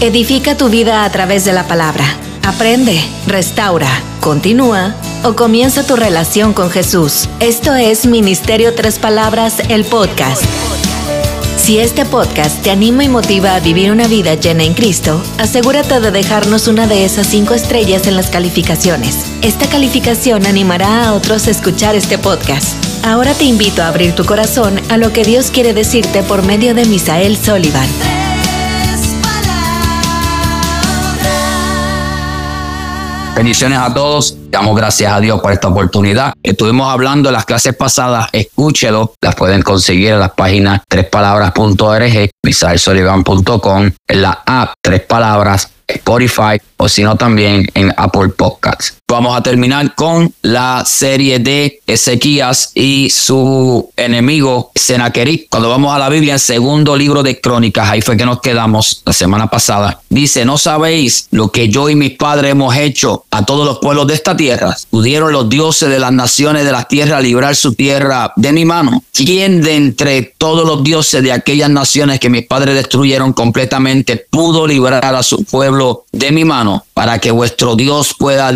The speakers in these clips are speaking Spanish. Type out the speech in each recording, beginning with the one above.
Edifica tu vida a través de la palabra. Aprende, restaura, continúa o comienza tu relación con Jesús. Esto es Ministerio Tres Palabras, el podcast. Si este podcast te anima y motiva a vivir una vida llena en Cristo, asegúrate de dejarnos una de esas cinco estrellas en las calificaciones. Esta calificación animará a otros a escuchar este podcast. Ahora te invito a abrir tu corazón a lo que Dios quiere decirte por medio de Misael Sullivan. Bendiciones a todos. Damos gracias a Dios por esta oportunidad. Estuvimos hablando en las clases pasadas. Escúchelo. Las pueden conseguir en las páginas trespalabras.org, misaelsolivan.com, en la app Tres Palabras, Spotify o si no también en Apple Podcasts. Vamos a terminar con la serie de Ezequías y su enemigo Senaquerib. Cuando vamos a la Biblia, en segundo libro de Crónicas, ahí fue que nos quedamos la semana pasada. Dice, ¿no sabéis lo que yo y mis padres hemos hecho a todos los pueblos de esta tierra? ¿Pudieron los dioses de las naciones de la tierra librar su tierra de mi mano? ¿Quién de entre todos los dioses de aquellas naciones que mis padres destruyeron completamente pudo librar a su pueblo de mi mano? para que vuestro Dios pueda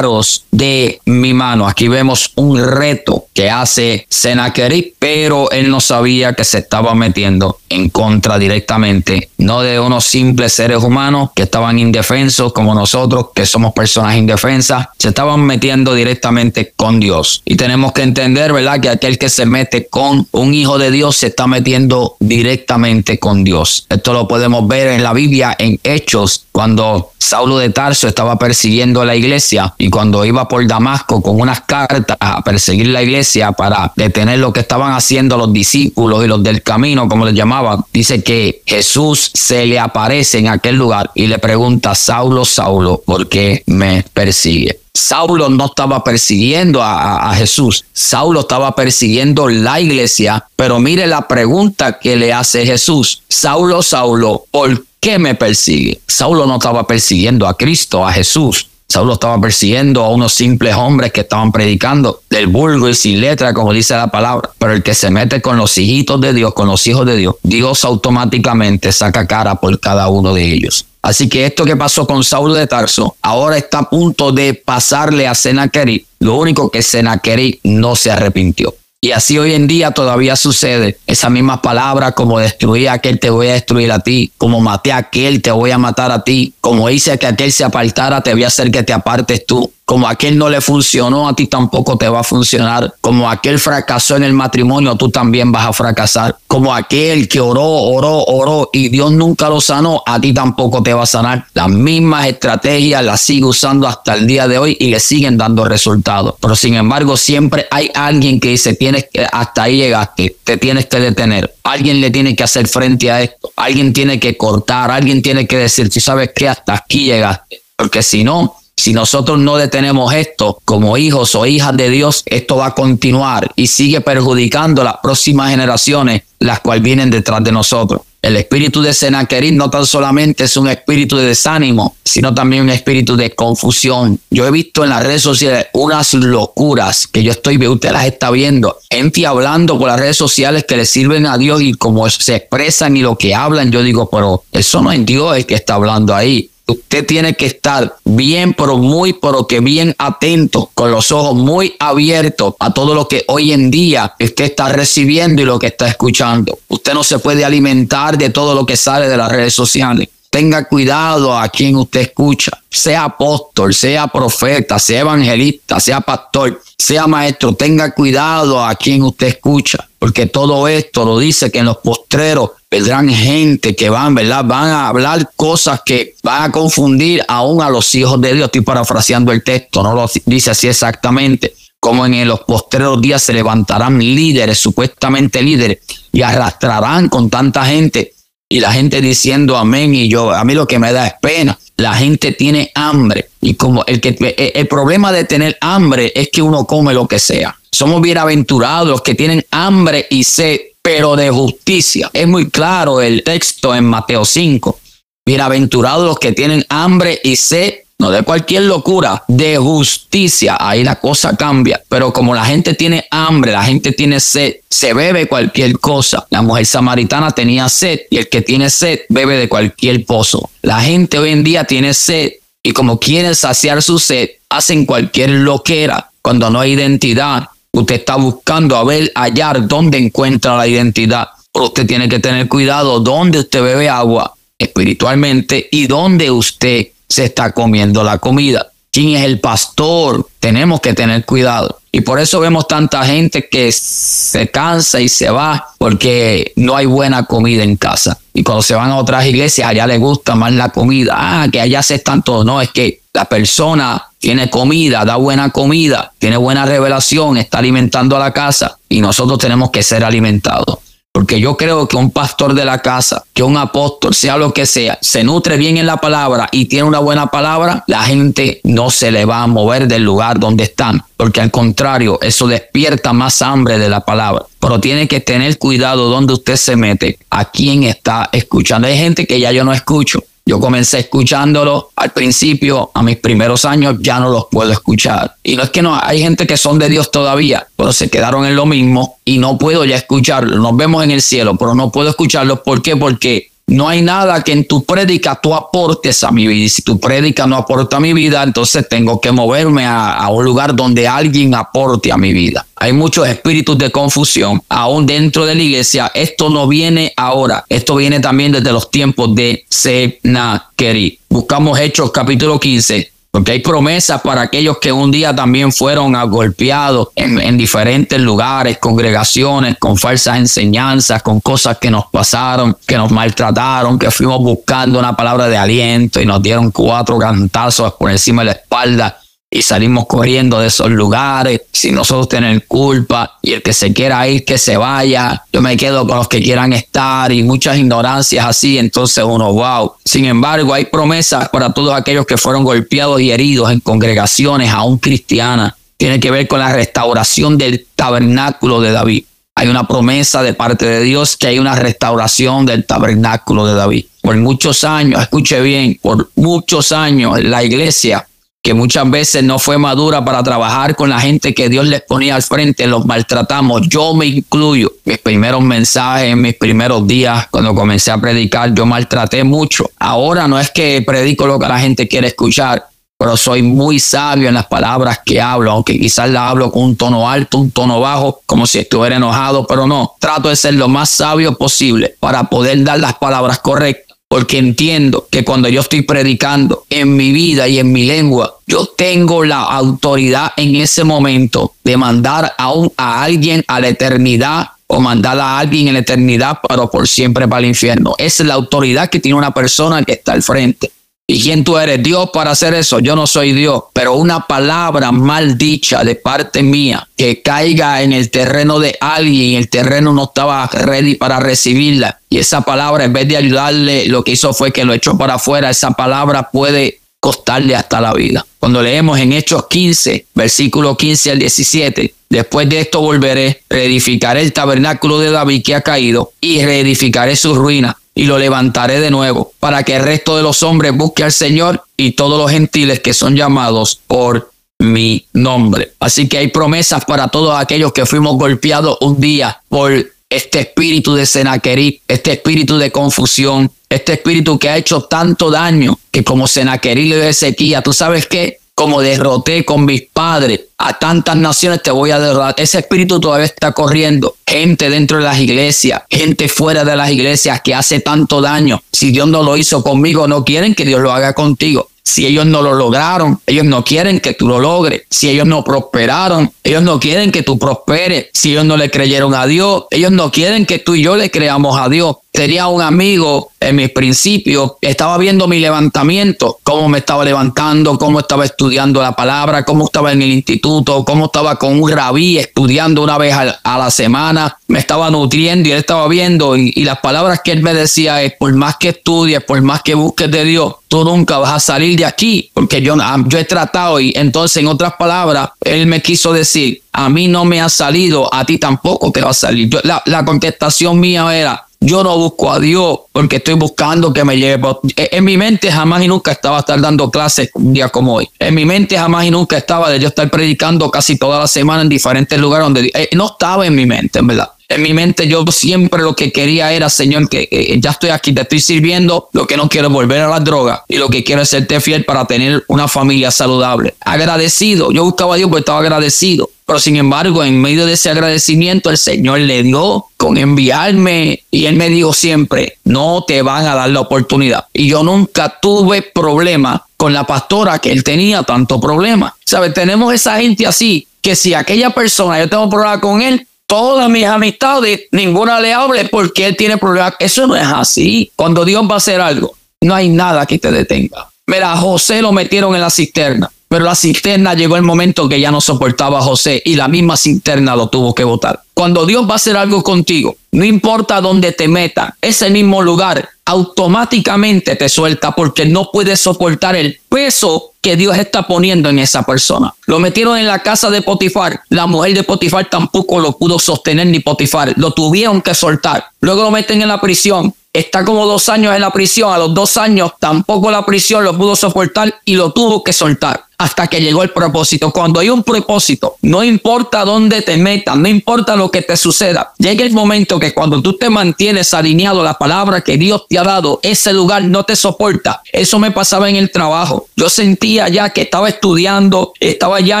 de mi mano. Aquí vemos un reto que hace Sennacherib, pero él no sabía que se estaba metiendo en contra directamente, no de unos simples seres humanos que estaban indefensos como nosotros, que somos personas indefensas, se estaban metiendo directamente con Dios. Y tenemos que entender, ¿verdad?, que aquel que se mete con un hijo de Dios se está metiendo directamente con Dios. Esto lo podemos ver en la Biblia, en Hechos, cuando Saulo de Tarso estaba persiguiendo la iglesia y cuando iba por Damasco con unas cartas a perseguir la iglesia para detener lo que estaban haciendo los discípulos y los del camino, como les llamaban, dice que Jesús se le aparece en aquel lugar y le pregunta, Saulo, Saulo, ¿por qué me persigue? Saulo no estaba persiguiendo a, a, Jesús, Saulo estaba persiguiendo la iglesia, pero mire la pregunta que le hace Jesús, Saulo, Saulo, ¿por qué me persigue? Saulo no estaba persiguiendo a Cristo, a Jesús. Saulo estaba persiguiendo a unos simples hombres que estaban predicando del vulgo y sin letra, como dice la palabra. Pero el que se mete con los hijitos de Dios, con los hijos de Dios, Dios automáticamente saca cara por cada uno de ellos. Así que esto que pasó con Saulo de Tarso, ahora está a punto de pasarle a Senaquerib. Lo único que Senaquerib no se arrepintió. Y así hoy en día todavía sucede. Esa misma palabra como destruí a aquel te voy a destruir a ti, como maté a aquel te voy a matar a ti, como hice que aquel se apartara te voy a hacer que te apartes tú. Como aquel no le funcionó, a ti tampoco te va a funcionar. Como aquel fracasó en el matrimonio, tú también vas a fracasar. Como aquel que oró, oró, oró y Dios nunca lo sanó, a ti tampoco te va a sanar. Las mismas estrategias las sigue usando hasta el día de hoy y le siguen dando resultados. Pero sin embargo, siempre hay alguien que dice, tienes que, hasta ahí llegaste, te tienes que detener. Alguien le tiene que hacer frente a esto. Alguien tiene que cortar, alguien tiene que decir, si sabes que hasta aquí llegaste. Porque si no, si nosotros no detenemos esto como hijos o hijas de Dios, esto va a continuar y sigue perjudicando a las próximas generaciones, las cuales vienen detrás de nosotros. El espíritu de Senaquerib no tan solamente es un espíritu de desánimo, sino también un espíritu de confusión. Yo he visto en las redes sociales unas locuras que yo estoy viendo, usted las está viendo. Gente hablando por las redes sociales que le sirven a Dios y como se expresan y lo que hablan, yo digo, pero eso no es Dios el que está hablando ahí usted tiene que estar bien, pero muy, pero que bien atento, con los ojos muy abiertos a todo lo que hoy en día usted está recibiendo y lo que está escuchando. Usted no se puede alimentar de todo lo que sale de las redes sociales. Tenga cuidado a quien usted escucha. Sea apóstol, sea profeta, sea evangelista, sea pastor, sea maestro. Tenga cuidado a quien usted escucha. Porque todo esto lo dice que en los postreros vendrán gente que van, ¿verdad? Van a hablar cosas que van a confundir aún a los hijos de Dios. Estoy parafraseando el texto, no lo dice así exactamente. Como en los postreros días se levantarán líderes, supuestamente líderes, y arrastrarán con tanta gente y la gente diciendo amén y yo, a mí lo que me da es pena. La gente tiene hambre y como el que el problema de tener hambre es que uno come lo que sea. Somos bienaventurados los que tienen hambre y sed, pero de justicia. Es muy claro el texto en Mateo 5. Bienaventurados los que tienen hambre y sed no de cualquier locura, de justicia. Ahí la cosa cambia. Pero como la gente tiene hambre, la gente tiene sed, se bebe cualquier cosa. La mujer samaritana tenía sed y el que tiene sed bebe de cualquier pozo. La gente hoy en día tiene sed y como quieren saciar su sed, hacen cualquier loquera cuando no hay identidad. Usted está buscando a ver, hallar dónde encuentra la identidad. Pero usted tiene que tener cuidado dónde usted bebe agua espiritualmente y dónde usted se está comiendo la comida. ¿Quién es el pastor? Tenemos que tener cuidado. Y por eso vemos tanta gente que se cansa y se va porque no hay buena comida en casa. Y cuando se van a otras iglesias, allá les gusta más la comida. Ah, que allá se están todos. No, es que la persona tiene comida, da buena comida, tiene buena revelación, está alimentando a la casa y nosotros tenemos que ser alimentados. Porque yo creo que un pastor de la casa, que un apóstol, sea lo que sea, se nutre bien en la palabra y tiene una buena palabra, la gente no se le va a mover del lugar donde están. Porque al contrario, eso despierta más hambre de la palabra. Pero tiene que tener cuidado donde usted se mete, a quién está escuchando. Hay gente que ya yo no escucho yo comencé escuchándolo al principio, a mis primeros años ya no los puedo escuchar. Y no es que no, hay gente que son de Dios todavía, pero se quedaron en lo mismo y no puedo ya escucharlo. Nos vemos en el cielo, pero no puedo escucharlos. ¿Por qué? Porque no hay nada que en tu prédica tú aportes a mi vida. Y si tu prédica no aporta a mi vida, entonces tengo que moverme a, un lugar donde alguien aporte a mi vida. Hay muchos espíritus de confusión aún dentro de la iglesia. Esto no viene ahora. Esto viene también desde los tiempos de Senakeri. Buscamos Hechos capítulo 15 porque hay promesas para aquellos que un día también fueron golpeados en, en, diferentes lugares, congregaciones, con falsas enseñanzas, con cosas que nos pasaron, que nos maltrataron, que fuimos buscando una palabra de aliento y nos dieron cuatro cantazos por encima de la espalda y salimos corriendo de esos lugares. Sin nosotros tener culpa y el que se quiera ir que se vaya. Yo me quedo con los que quieran estar y muchas ignorancias así. Entonces uno wow. Sin embargo hay promesas para todos aquellos que fueron golpeados y heridos en congregaciones aún cristianas. Tiene que ver con la restauración del tabernáculo de David. Hay una promesa de parte de Dios que hay una restauración del tabernáculo de David. Por muchos años escuche bien por muchos años la iglesia que muchas veces no fue madura para trabajar con la gente que Dios les ponía al frente, los maltratamos. Yo me incluyo. Mis primeros mensajes, mis primeros días, cuando comencé a predicar, yo maltraté mucho. Ahora no es que predico lo que la gente quiere escuchar, pero soy muy sabio en las palabras que hablo, aunque quizás las hablo con un tono alto, un tono bajo, como si estuviera enojado, pero no, trato de ser lo más sabio posible para poder dar las palabras correctas porque entiendo que cuando yo estoy predicando en mi vida y en mi lengua, yo tengo la autoridad en ese momento de mandar a, a alguien a la eternidad o mandar a alguien en la eternidad, pero por siempre para el infierno. Esa es la autoridad que tiene una persona que está al frente. ¿Y quién tú eres? Dios para hacer eso. Yo no soy Dios. Pero una palabra mal dicha de parte mía que caiga en el terreno de alguien el terreno no estaba ready para recibirla. Y esa palabra, en vez de ayudarle, lo que hizo fue que lo echó para afuera. Esa palabra puede costarle hasta la vida. Cuando leemos en Hechos 15, versículo 15 al 17, después de esto volveré, reedificaré el tabernáculo de David que ha caído y reedificaré sus ruinas y lo levantaré de nuevo, para que el resto de los hombres busque al Señor y todos los gentiles que son llamados por mi nombre. Así que hay promesas para todos aquellos que fuimos golpeados un día por este espíritu de Senaquerí, este espíritu de confusión, este espíritu que ha hecho tanto daño que como Senaquerí le sequía, ¿tú sabes qué? Como derroté con mis padres a tantas naciones te voy a derrotar. Ese espíritu todavía está corriendo. Gente dentro de las iglesias, gente fuera de las iglesias que hace tanto daño. Si Dios no lo hizo conmigo, no quieren que Dios lo haga contigo. Si ellos no lo lograron, ellos no quieren que tú lo logres. Si ellos no prosperaron, ellos no quieren que tú prosperes. Si ellos no le creyeron a Dios, ellos no quieren que tú y yo le creamos a Dios. Tenía un amigo en mis principios, estaba viendo mi levantamiento, cómo me estaba levantando, cómo estaba estudiando la palabra, cómo estaba en el instituto, cómo estaba con un rabí estudiando una vez a la semana, me estaba nutriendo y él estaba viendo y, las palabras que él me decía es, por más que estudies, por más que busques de Dios, tú nunca vas a salir de aquí, porque yo, ah, yo he tratado y entonces en otras palabras, él me quiso decir, a mí no me ha salido, a ti tampoco te va a salir. la, la contestación mía era, Yo no busco a Dios porque estoy buscando que me lleve. En mi mente jamás y nunca estaba estar dando clases un día como hoy. En mi mente jamás y nunca estaba de yo estar predicando casi toda la semana en diferentes lugares donde eh, no estaba en mi mente, en verdad. En mi mente yo siempre lo que quería era, Señor, que eh, ya estoy aquí, te estoy sirviendo, lo que no quiero es volver a la droga y lo que quiero es serte fiel para tener una familia saludable. Agradecido, yo buscaba a Dios porque estaba agradecido. Pero sin embargo, en medio de ese agradecimiento, el Señor le dio con enviarme y Él me dijo siempre, no te van a dar la oportunidad. Y yo nunca tuve problema con la pastora que Él tenía tanto problema. ¿Sabes? Tenemos esa gente así que si aquella persona, yo tengo problema con Él, todas mis amistades, ninguna le hable porque Él tiene problemas. Eso no es así. Cuando Dios va a hacer algo, no hay nada que te detenga. Mira, José lo metieron en la cisterna. Pero la cisterna llegó el momento que ya no soportaba a José y la misma cisterna lo tuvo que votar. Cuando Dios va a hacer algo contigo, no importa dónde te meta, ese mismo lugar automáticamente te suelta porque no puedes soportar el peso que Dios está poniendo en esa persona. Lo metieron en la casa de Potifar. La mujer de Potifar tampoco lo pudo sostener ni Potifar. Lo tuvieron que soltar. Luego lo meten en la prisión está como dos años en la prisión, a los dos años tampoco la prisión lo pudo soportar y lo tuvo que soltar hasta que llegó el propósito. Cuando hay un propósito, no importa dónde te metas, no importa lo que te suceda, llega el momento que cuando tú te mantienes alineado a la palabra que Dios te ha dado, ese lugar no te soporta. Eso me pasaba en el trabajo. Yo sentía ya que estaba estudiando, estaba ya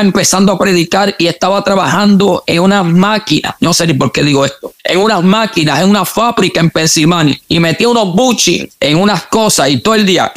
empezando a predicar y estaba trabajando en una máquina. No sé ni por qué digo esto. En unas máquinas, en una fábrica en Pensilvania y metí unos buchis en unas cosas y todo el día.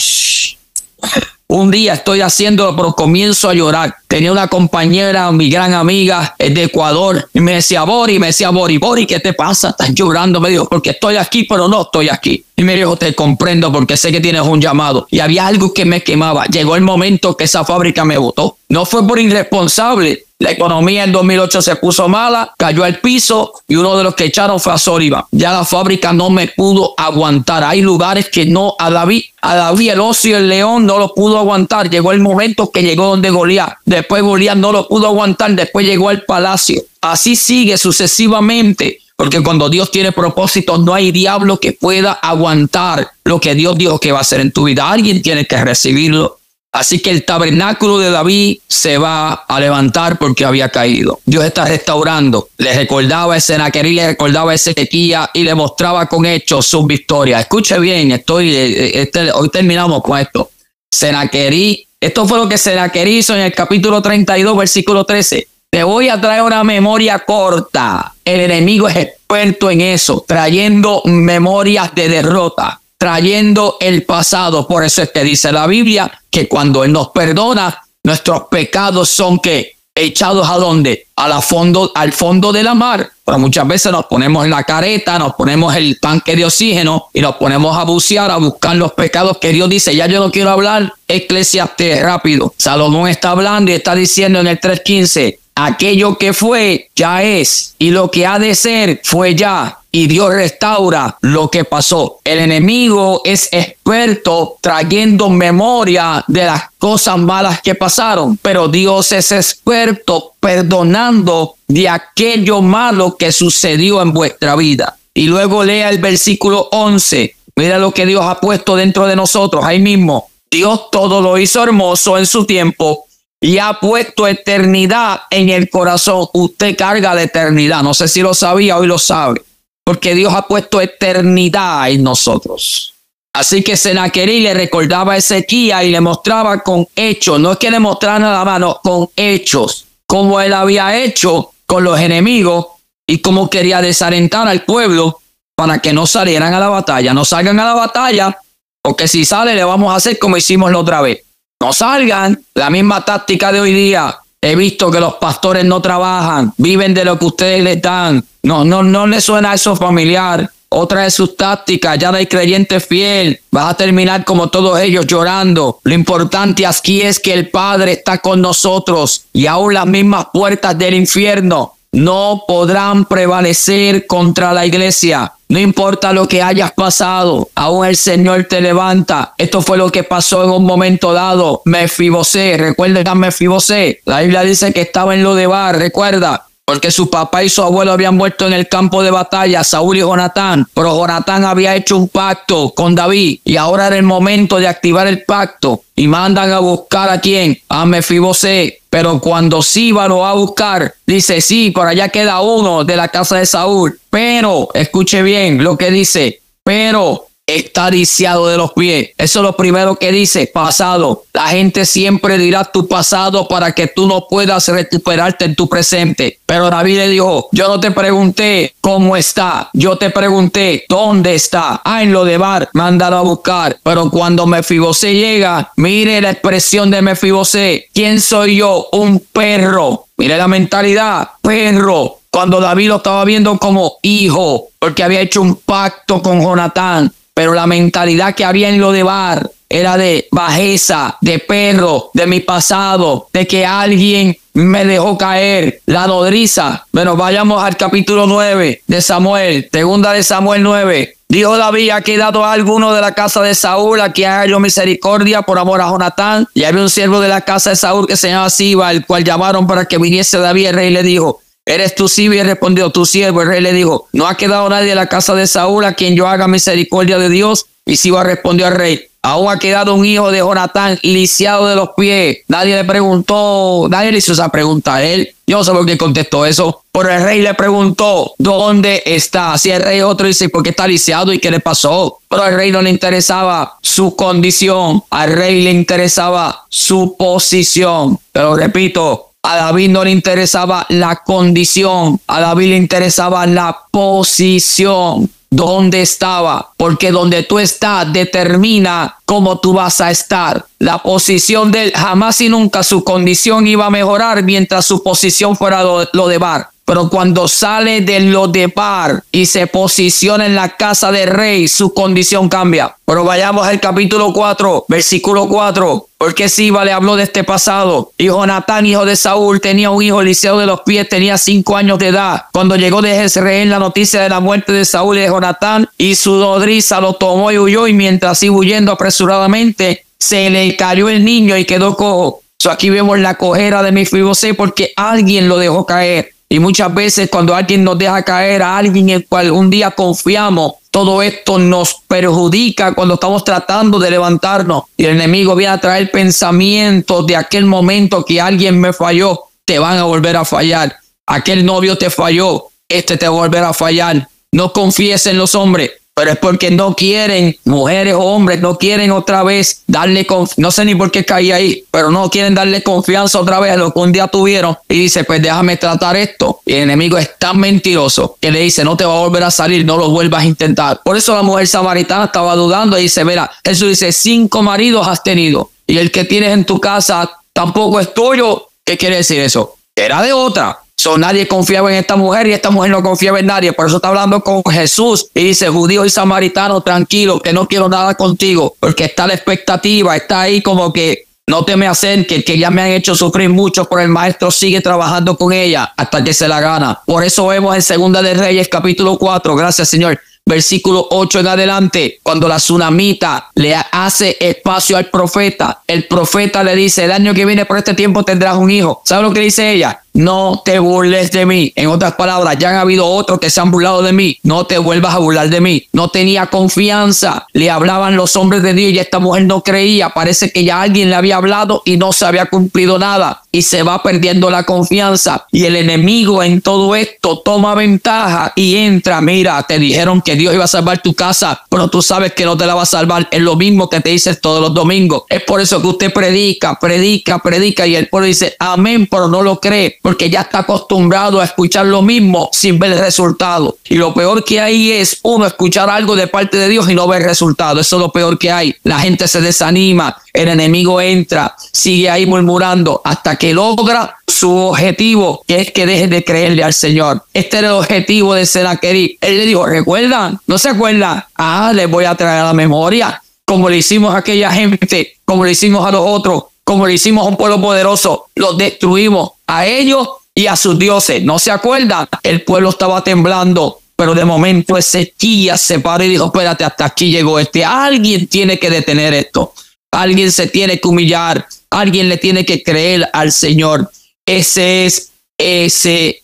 Un día estoy haciéndolo, pero comienzo a llorar. Tenía una compañera, mi gran amiga de Ecuador, y me decía, Bori, me decía, Bori, Bori, ¿qué te pasa? Estás llorando. Me dijo, porque estoy aquí, pero no estoy aquí. Y me dijo, te comprendo porque sé que tienes un llamado. Y había algo que me quemaba. Llegó el momento que esa fábrica me votó. No fue por irresponsable, la economía en 2008 se puso mala, cayó al piso y uno de los que echaron fue a Soriba. Ya la fábrica no me pudo aguantar. Hay lugares que no, a David, a David el ocio el león no lo pudo aguantar. Llegó el momento que llegó donde Goliat. Después Goliat no lo pudo aguantar. Después llegó al palacio. Así sigue sucesivamente. Porque cuando Dios tiene propósitos, no hay diablo que pueda aguantar lo que Dios dijo que va a hacer en tu vida. Alguien tiene que recibirlo. Así que el tabernáculo de David se va a levantar porque había caído. Dios está restaurando. Le recordaba ese Naquerí, le recordaba ese Ezequiel y le mostraba con hechos sus victorias. Escuche bien, estoy, eh, eh, este, hoy terminamos con esto. Senaquerí, esto fue lo que Senaquerí hizo en el capítulo 32, versículo 13. Te voy a traer una memoria corta. El enemigo es experto en eso, trayendo memorias de derrota trayendo el pasado. Por eso es que dice la Biblia que cuando Él nos perdona, nuestros pecados son que echados a dónde? A la fondo, al fondo de la mar. Pero muchas veces nos ponemos en la careta, nos ponemos el tanque de oxígeno y nos ponemos a bucear, a buscar los pecados que Dios dice. Ya yo no quiero hablar Eclesiastes rápido. Salomón está hablando y está diciendo en el 3.15, aquello que fue ya es y lo que ha de ser fue ya y Dios restaura lo que pasó. El enemigo es experto trayendo memoria de las cosas malas que pasaron, pero Dios es experto perdonando de aquello malo que sucedió en vuestra vida. Y luego lea el versículo 11. Mira lo que Dios ha puesto dentro de nosotros ahí mismo. Dios todo lo hizo hermoso en su tiempo y ha puesto eternidad en el corazón. Usted carga de eternidad. No sé si lo sabía, hoy lo sabe porque Dios ha puesto eternidad en nosotros. Así que Senaquerí le recordaba a Ezequiel y le mostraba con hechos, no es que le mostrara nada más, no, con hechos, como él había hecho con los enemigos y cómo quería desalentar al pueblo para que no salieran a la batalla. No salgan a la batalla, porque si sale le vamos a hacer como hicimos la otra vez. No salgan, la misma táctica de hoy día. He visto que los pastores no trabajan, viven de lo que ustedes les dan. No, no, no le suena eso familiar. Otra de sus tácticas, ya no hay creyente fiel. Vas a terminar como todos ellos llorando. Lo importante aquí es que el Padre está con nosotros y aún las mismas puertas del infierno no podrán prevalecer contra la iglesia. No importa lo que hayas pasado, aún el Señor te levanta. Esto fue lo que pasó en un momento dado. Mefibosé, recuerda a Mefibosé. La Biblia dice que estaba en lo de bar, recuerda. Porque su papá y su abuelo habían muerto en el campo de batalla, Saúl y Jonatán, pero Jonatán había hecho un pacto con David y ahora era el momento de activar el pacto y mandan a buscar a quién, a Mefibosé. Pero cuando Siba lo va a buscar, dice, sí, por allá queda uno de la casa de Saúl. Pero, escuche bien lo que dice, pero está lisiado de los pies. Eso es lo primero que dice, pasado. La gente siempre dirá tu pasado para que tú no puedas recuperarte en tu presente. Pero David le dijo, yo no te pregunté cómo está, yo te pregunté dónde está. Ah, en lo de bar, mándalo a buscar. Pero cuando Mefibosé llega, mire la expresión de Mefibosé. ¿Quién soy yo? Un perro. Mire la mentalidad, perro cuando David lo estaba viendo como hijo, porque había hecho un pacto con Jonatán pero la mentalidad que había en lo de bar era de bajeza, de perro, de mi pasado, de que alguien me dejó caer, la nodriza. Bueno, vayamos al capítulo 9 de Samuel, segunda de Samuel 9. Dijo David, ha quedado alguno de la casa de Saúl, aquí ha yo misericordia por amor a Jonatán. Y había un siervo de la casa de Saúl que se llamaba Siba, el cual llamaron para que viniese David. El rey le dijo, ¿Eres tú sí? Y respondió, tu siervo. El rey le dijo, no ha quedado nadie en la casa de Saúl a quien yo haga misericordia de Dios. Y Siba respondió al rey, aún ha quedado un hijo de Jonatán lisiado de los pies. Nadie le preguntó, nadie le hizo esa pregunta a él. Yo no sé por qué contestó eso. Pero el rey le preguntó, ¿dónde está? Si el rey otro dice, ¿por qué está lisiado y qué le pasó? Pero al rey no le interesaba su condición. Al rey le interesaba su posición. Pero repito, a David no le interesaba la condición, a David le interesaba la posición, dónde estaba, porque donde tú estás determina cómo tú vas a estar. La posición de él jamás y nunca su condición iba a mejorar mientras su posición fuera lo, de Bar. Pero cuando sale de lo de Bar y se posiciona en la casa del rey, su condición cambia. Pero vayamos al capítulo 4, versículo 4. Porque Siba le habló de este pasado. Y Jonatán, hijo de Saúl, tenía un hijo, Eliseo de los pies, tenía cinco años de edad. Cuando llegó de Jezreel la noticia de la muerte de Saúl y de Jonatán, y su nodriza lo tomó y huyó, y mientras iba huyendo apresuradamente, se le cayó el niño y quedó cojo. So aquí vemos la cojera de Mefibosé porque alguien lo dejó caer. Y muchas veces cuando alguien nos deja caer a alguien en cual un día confiamos, todo esto nos perjudica cuando estamos tratando de levantarnos. Y el enemigo viene a traer pensamientos de aquel momento que alguien me falló. Te van a volver a fallar. Aquel novio te falló. Este te va a volver a fallar. No confíes en los hombres pero es porque no quieren, mujeres o hombres, no quieren otra vez darle no sé ni por qué caí ahí, pero no quieren darle confianza otra vez a lo que un día tuvieron y dice, pues déjame tratar esto. Y el enemigo es tan mentiroso que le dice, no te va a volver a salir, no lo vuelvas a intentar. Por eso la mujer samaritana estaba dudando y dice, mira, Jesús dice, cinco maridos has tenido y el que tienes en tu casa tampoco es tuyo. ¿Qué quiere decir eso? Era de otra. So, nadie confiaba en esta mujer y esta mujer no confiaba en nadie. Por eso está hablando con Jesús y dice, judío y samaritano, tranquilo, que no quiero nada contigo, porque está la expectativa, está ahí como que no te me acerques, que ya me han hecho sufrir mucho, pero el maestro sigue trabajando con ella hasta que se la gana. Por eso vemos en Segunda de Reyes capítulo 4, gracias Señor, versículo 8 en adelante, cuando la tsunamita le hace espacio al profeta, el profeta le dice, el año que viene por este tiempo tendrás un hijo. ¿Sabe lo que dice ella? No te burles de mí. En otras palabras, ya han habido otros que se han burlado de mí. No te vuelvas a burlar de mí. No tenía confianza. Le hablaban los hombres de Dios y esta mujer no creía. Parece que ya alguien le había hablado y no se había cumplido nada. Y se va perdiendo la confianza. Y el enemigo en todo esto toma ventaja y entra. Mira, te dijeron que Dios iba a salvar tu casa, pero tú sabes que no te la va a salvar. Es lo mismo que te dices todos los domingos. Es por eso que usted predica, predica, predica y el pueblo dice amén, pero no lo cree porque ya está acostumbrado a escuchar lo mismo sin ver el resultado. Y lo peor que hay es uno escuchar algo de parte de Dios y no ver resultado. Eso es lo peor que hay. La gente se desanima, el enemigo entra, sigue ahí murmurando hasta que logra su objetivo, que es que deje de creerle al Señor. Este era el objetivo de Senaquerib. Él le dijo, ¿recuerdan? ¿No se acuerdan? Ah, les voy a traer a la memoria como le hicimos a aquella gente, como le hicimos a los otros, como le hicimos a un pueblo poderoso, los destruimos a ellos y a sus dioses. ¿No se acuerdan? El pueblo estaba temblando, pero de momento ese se paró y dijo, espérate, hasta aquí llegó este. Alguien tiene que detener esto. Alguien se tiene que humillar. Alguien le tiene que creer al Señor. Ese es ese.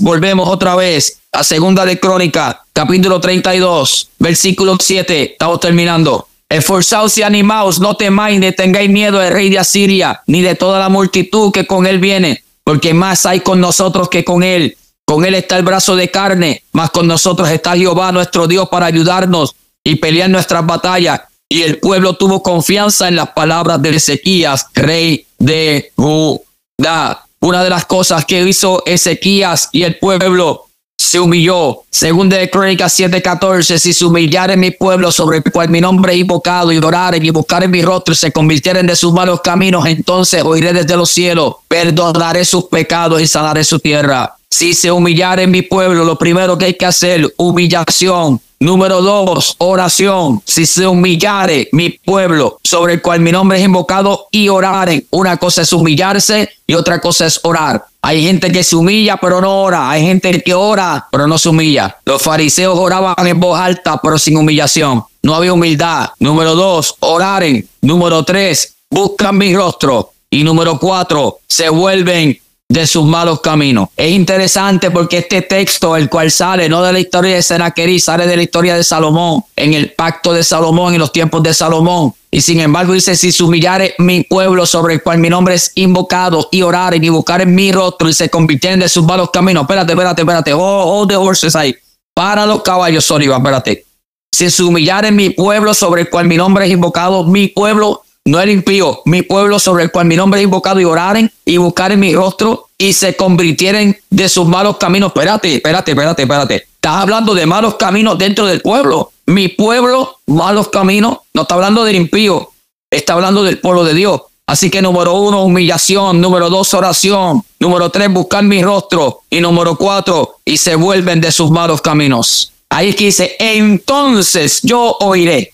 Volvemos otra vez a Segunda de Crónica, capítulo 32, versículo 7. Estamos terminando. Esforzaos y animaos, no temáis ni tengáis miedo del rey de Asiria, ni de toda la multitud que con él viene, porque más hay con nosotros que con él. Con él está el brazo de carne, más con nosotros está Jehová nuestro Dios para ayudarnos y pelear nuestras batallas. Y el pueblo tuvo confianza en las palabras de Ezequías, rey de Judá. Una de las cosas que hizo Ezequías y el pueblo se humilló. Según de Crónicas 7:14, si se humillare mi pueblo sobre el cual mi nombre es invocado y oraren y buscaren mi rostro y se convirtieren de sus malos caminos, entonces oiré desde los cielos, perdonaré sus pecados y sanaré su tierra. Si se humillare mi pueblo, lo primero que hay que hacer, humillación. Número dos, oración. Si se humillare mi pueblo sobre el cual mi nombre es invocado y oraren. Una cosa es humillarse y otra cosa es orar. Hay gente que se humilla pero no ora. Hay gente que ora pero no se humilla. Los fariseos oraban en voz alta pero sin humillación. No había humildad. Número dos, oraren. Número tres, buscan mi rostro. Y número cuatro, se vuelven de sus malos caminos. Es interesante porque este texto, el cual sale no de la historia de Senaquerí, sale de la historia de Salomón, en el pacto de Salomón, en los tiempos de Salomón. Y sin embargo dice, si se humillare mi pueblo sobre el cual mi nombre es invocado y oraren y buscaren mi rostro y se convirtieren de sus malos caminos. Espérate, espérate, espérate. Oh, oh, the horses ahí. Para los caballos, sorry, espérate. Si humillare mi pueblo sobre el cual mi nombre es invocado, mi pueblo no el impío, mi pueblo sobre el cual mi nombre es invocado y oraren y buscaren mi rostro y se convirtieren de sus malos caminos. Espérate, espérate, espérate, espérate. Estás hablando de malos caminos dentro del pueblo. Mi pueblo, malos caminos, no está hablando del impío, está hablando del pueblo de Dios. Así que número uno, humillación. Número dos, oración. Número tres, buscar mi rostro. Y número cuatro, y se vuelven de sus malos caminos. Ahí es que dice, entonces yo oiré.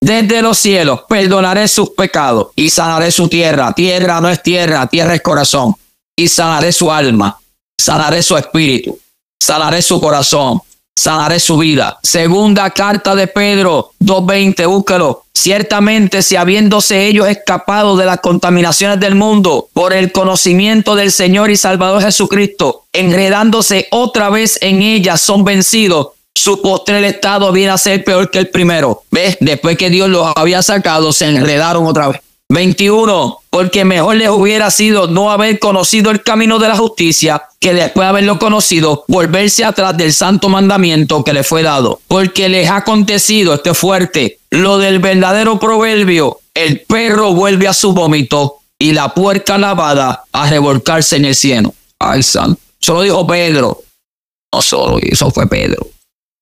Desde los cielos perdonaré sus pecados y sanaré su tierra. Tierra no es tierra, tierra es corazón. Y sanaré su alma, sanaré su espíritu, sanaré su corazón, sanaré su vida. Segunda carta de Pedro 2.20, búscalo. Ciertamente si habiéndose ellos escapado de las contaminaciones del mundo por el conocimiento del Señor y Salvador Jesucristo, enredándose otra vez en ellas, son vencidos su postre estado viene a ser peor que el primero. ¿Ves? Después que Dios los había sacado, se enredaron otra vez. 21. Porque mejor les hubiera sido no haber conocido el camino de la justicia que después de haberlo conocido, volverse atrás del santo mandamiento que le fue dado. Porque les ha acontecido, este fuerte, lo del verdadero proverbio, el perro vuelve a su vómito y la puerca lavada a revolcarse en el cielo. Ay, santo. Solo dijo Pedro. No solo, eso fue Pedro.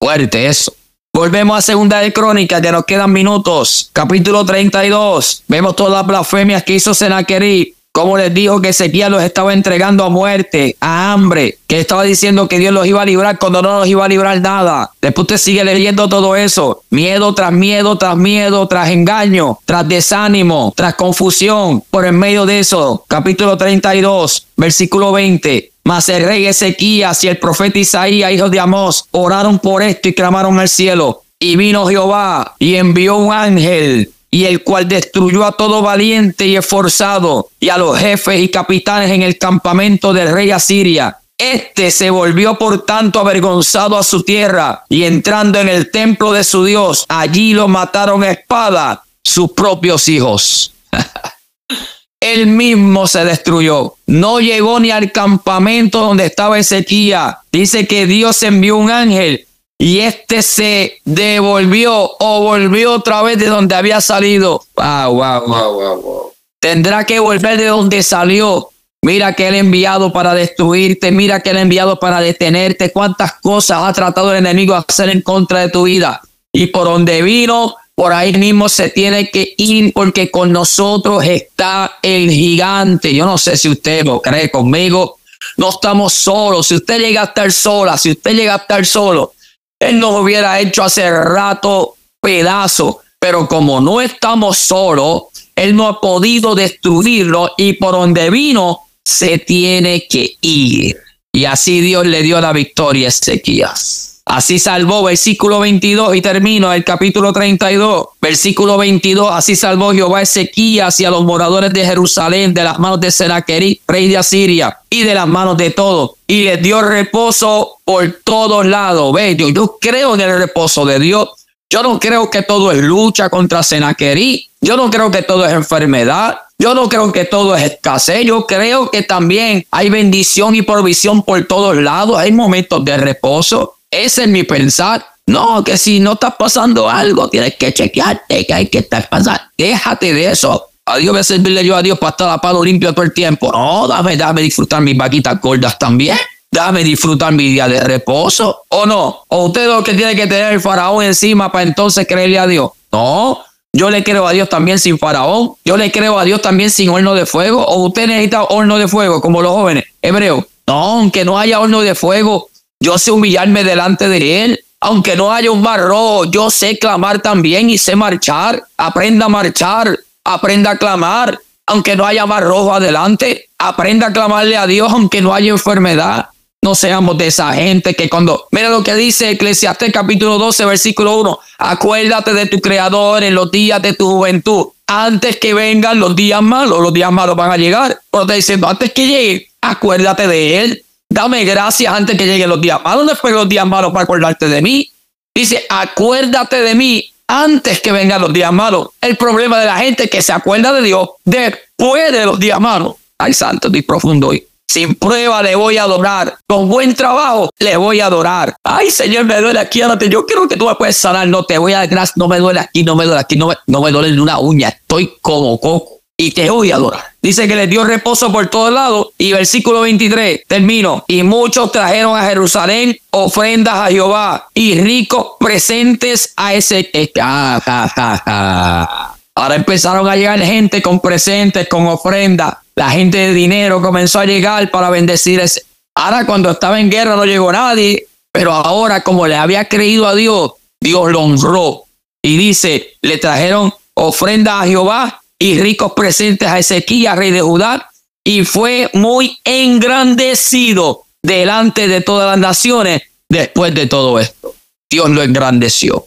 Fuerte eso. Volvemos a segunda de Crónicas, que nos quedan minutos. Capítulo 32. Vemos todas las blasfemias que hizo Senaquerí. Como les dijo que Ezequiel los estaba entregando a muerte, a hambre, que estaba diciendo que Dios los iba a librar cuando no los iba a librar nada. Después usted sigue leyendo todo eso. Miedo tras miedo, tras miedo, tras engaño, tras desánimo, tras confusión. Por en medio de eso, capítulo 32, versículo 20. Mas el rey Ezequías y el profeta Isaías, hijos de Amós, oraron por esto y clamaron al cielo. Y vino Jehová y envió un ángel, y el cual destruyó a todo valiente y esforzado, y a los jefes y capitanes en el campamento del rey Asiria. Este se volvió por tanto avergonzado a su tierra, y entrando en el templo de su Dios, allí lo mataron a espada sus propios hijos. él mismo se destruyó. No llegó ni al campamento donde estaba Ezequiel. Dice que Dios envió un ángel y este se devolvió o volvió otra vez de donde había salido. Wow, wow, wow, wow, wow. Tendrá que volver de donde salió. Mira que él ha enviado para destruirte, mira que él ha enviado para detenerte. Cuántas cosas ha tratado el enemigo a hacer en contra de tu vida. Y por donde vino, por ahí mismo se tiene que ir porque con nosotros está el gigante. Yo no sé si usted lo cree conmigo. No estamos solos. Si usted llega a estar sola, si usted llega a estar solo, él nos hubiera hecho hace rato pedazo. Pero como no estamos solos, él no ha podido destruirlo y por donde vino se tiene que ir. Y así Dios le dio la victoria a Ezequías. Así salvó, versículo 22, y termino el capítulo 32, versículo 22. Así salvó Jehová Ezequías y a los moradores de Jerusalén de las manos de Senaquerí, rey de Asiria, y de las manos de todos. Y les dio reposo por todos lados. Ve, yo, yo creo en el reposo de Dios. Yo no creo que todo es lucha contra Senaquerí. Yo no creo que todo es enfermedad. Yo no creo que todo es escasez. Yo creo que también hay bendición y provisión por todos lados. Hay momentos de reposo. Ese es mi pensar. No, que si no está pasando algo, tienes que chequearte que hay que estar pasando. Déjate de eso. A Dios voy a servirle yo a Dios para estar a palo limpio todo el tiempo. No, dame, dame disfrutar mis vaquitas gordas también. Dame disfrutar mi día de reposo. ¿O no? ¿O usted lo que tiene que tener el faraón encima para entonces creerle a Dios? No. Yo le creo a Dios también sin faraón. Yo le creo a Dios también sin horno de fuego. ¿O usted necesita horno de fuego como los jóvenes hebreos? No, aunque no haya horno de fuego, yo sé humillarme delante de Él. Aunque no haya un mar rojo, yo sé clamar también y sé marchar. Aprenda a marchar, aprenda a clamar. Aunque no haya mar rojo adelante, aprenda a clamarle a Dios aunque no haya enfermedad. No seamos de esa gente que cuando, mira lo que dice Eclesiastés capítulo 12, versículo 1, acuérdate de tu creador en los días de tu juventud, antes que vengan los días malos, los días malos van a llegar. Pero te diciendo, antes que llegue, acuérdate de él. Dame gracias antes que lleguen los días malos, después los días malos para acordarte de mí. Dice, acuérdate de mí antes que vengan los días malos. El problema de la gente que se acuerda de Dios después de los días malos. Ay, santo, estoy profundo hoy. Sin prueba le voy a adorar. Con buen trabajo le voy a adorar. Ay, Señor, me duele aquí. Yo creo que tú me puedes sanar. No te voy a gracias. No me duele aquí, no me duele aquí, no no me duele ni una uña. Estoy como coco y te voy a adorar. Dice que le dio reposo por todos lados. Y versículo 23, termino. Y muchos trajeron a Jerusalén ofrendas a Jehová y ricos presentes a ese. Ahora empezaron a llegar gente con presentes, con ofrendas. La gente de dinero comenzó a llegar para bendecir ese. Ahora cuando estaba en guerra no llegó nadie, pero ahora como le había creído a Dios, Dios lo honró. Y dice, le trajeron ofrendas a Jehová y ricos presentes a Ezequías, rey de Judá, y fue muy engrandecido delante de todas las naciones después de todo esto. Dios lo engrandeció.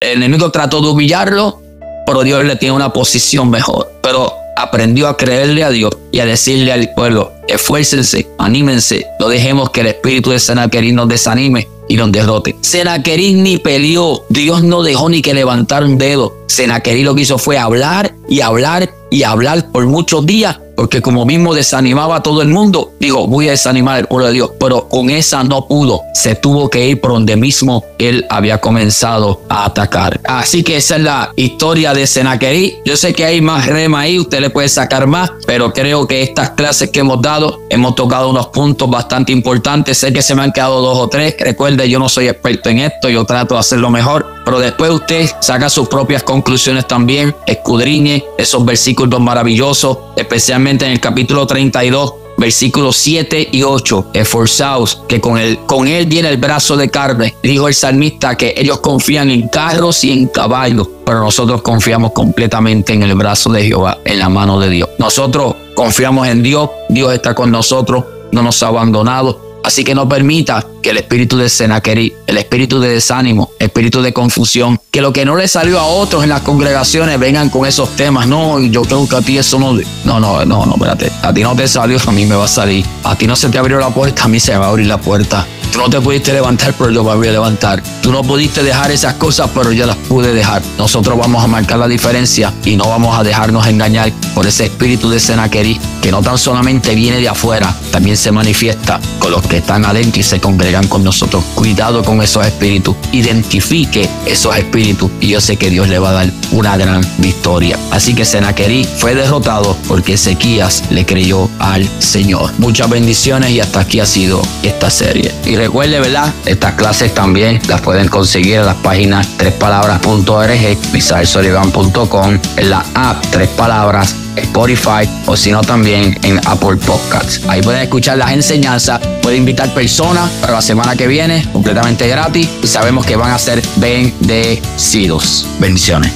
El enemigo trató de humillarlo, pero Dios le tiene una posición mejor. Pero aprendió a creerle a Dios y a decirle al pueblo, esfuércense, anímense, no dejemos que el espíritu de Senaquerí nos desanime y nos derrote. Senaquerí ni peleó, Dios no dejó ni que levantara un dedo. Senaquerí lo que hizo fue hablar y hablar y hablar por muchos días porque como mismo desanimaba a todo el mundo, digo, voy a desanimar al pueblo de Dios, pero con esa no pudo, se tuvo que ir por donde mismo él había comenzado a atacar. Así que esa es la historia de Senaquerí. Yo sé que hay más rema ahí, usted le puede sacar más, pero creo que estas clases que hemos dado, hemos tocado unos puntos bastante importantes. Sé que se me han quedado dos o tres. Recuerde, yo no soy experto en esto, yo trato de hacerlo mejor, pero después usted saca sus propias conclusiones también, escudriñe esos versículos maravillosos, especialmente en el capítulo 32, versículos 7 y 8, esforzaos, que con él, con él viene el brazo de carne. Dijo el salmista que ellos confían en carros y en caballos, pero nosotros confiamos completamente en el brazo de Jehová, en la mano de Dios. Nosotros confiamos en Dios, Dios está con nosotros, no nos ha abandonado, Así que no permita que el espíritu de Senaquerí, el espíritu de desánimo, espíritu de confusión, que lo que no le salió a otros en las congregaciones vengan con esos temas. No, yo creo que a ti eso no. No, no, no, no, espérate. A ti no te salió, a mí me va a salir. A ti no se te abrió la puerta, a mí se me va a abrir la puerta. Tú no te pudiste levantar, pero yo me voy a levantar. Tú no pudiste dejar esas cosas, pero yo las pude dejar. Nosotros vamos a marcar la diferencia y no vamos a dejarnos engañar por ese espíritu de Senaquerí que no tan solamente viene de afuera, también se manifiesta con los que están adentro y se congregan con nosotros. Cuidado con esos espíritus. Identifique esos espíritus y yo sé que Dios le va a dar una gran victoria. Así que Senaquerí fue derrotado porque Ezequías le creyó al Señor. Muchas bendiciones y hasta aquí ha sido esta serie. Y recuerde, ¿verdad? Estas clases también las pueden conseguir en las páginas trespalabras.org, misaelsolivan.com, en la app Tres Palabras Spotify o si no también en Apple Podcasts. Ahí pueden escuchar las enseñanzas, pueden invitar personas para la semana que viene, completamente gratis y sabemos que van a ser bendecidos. Bendiciones.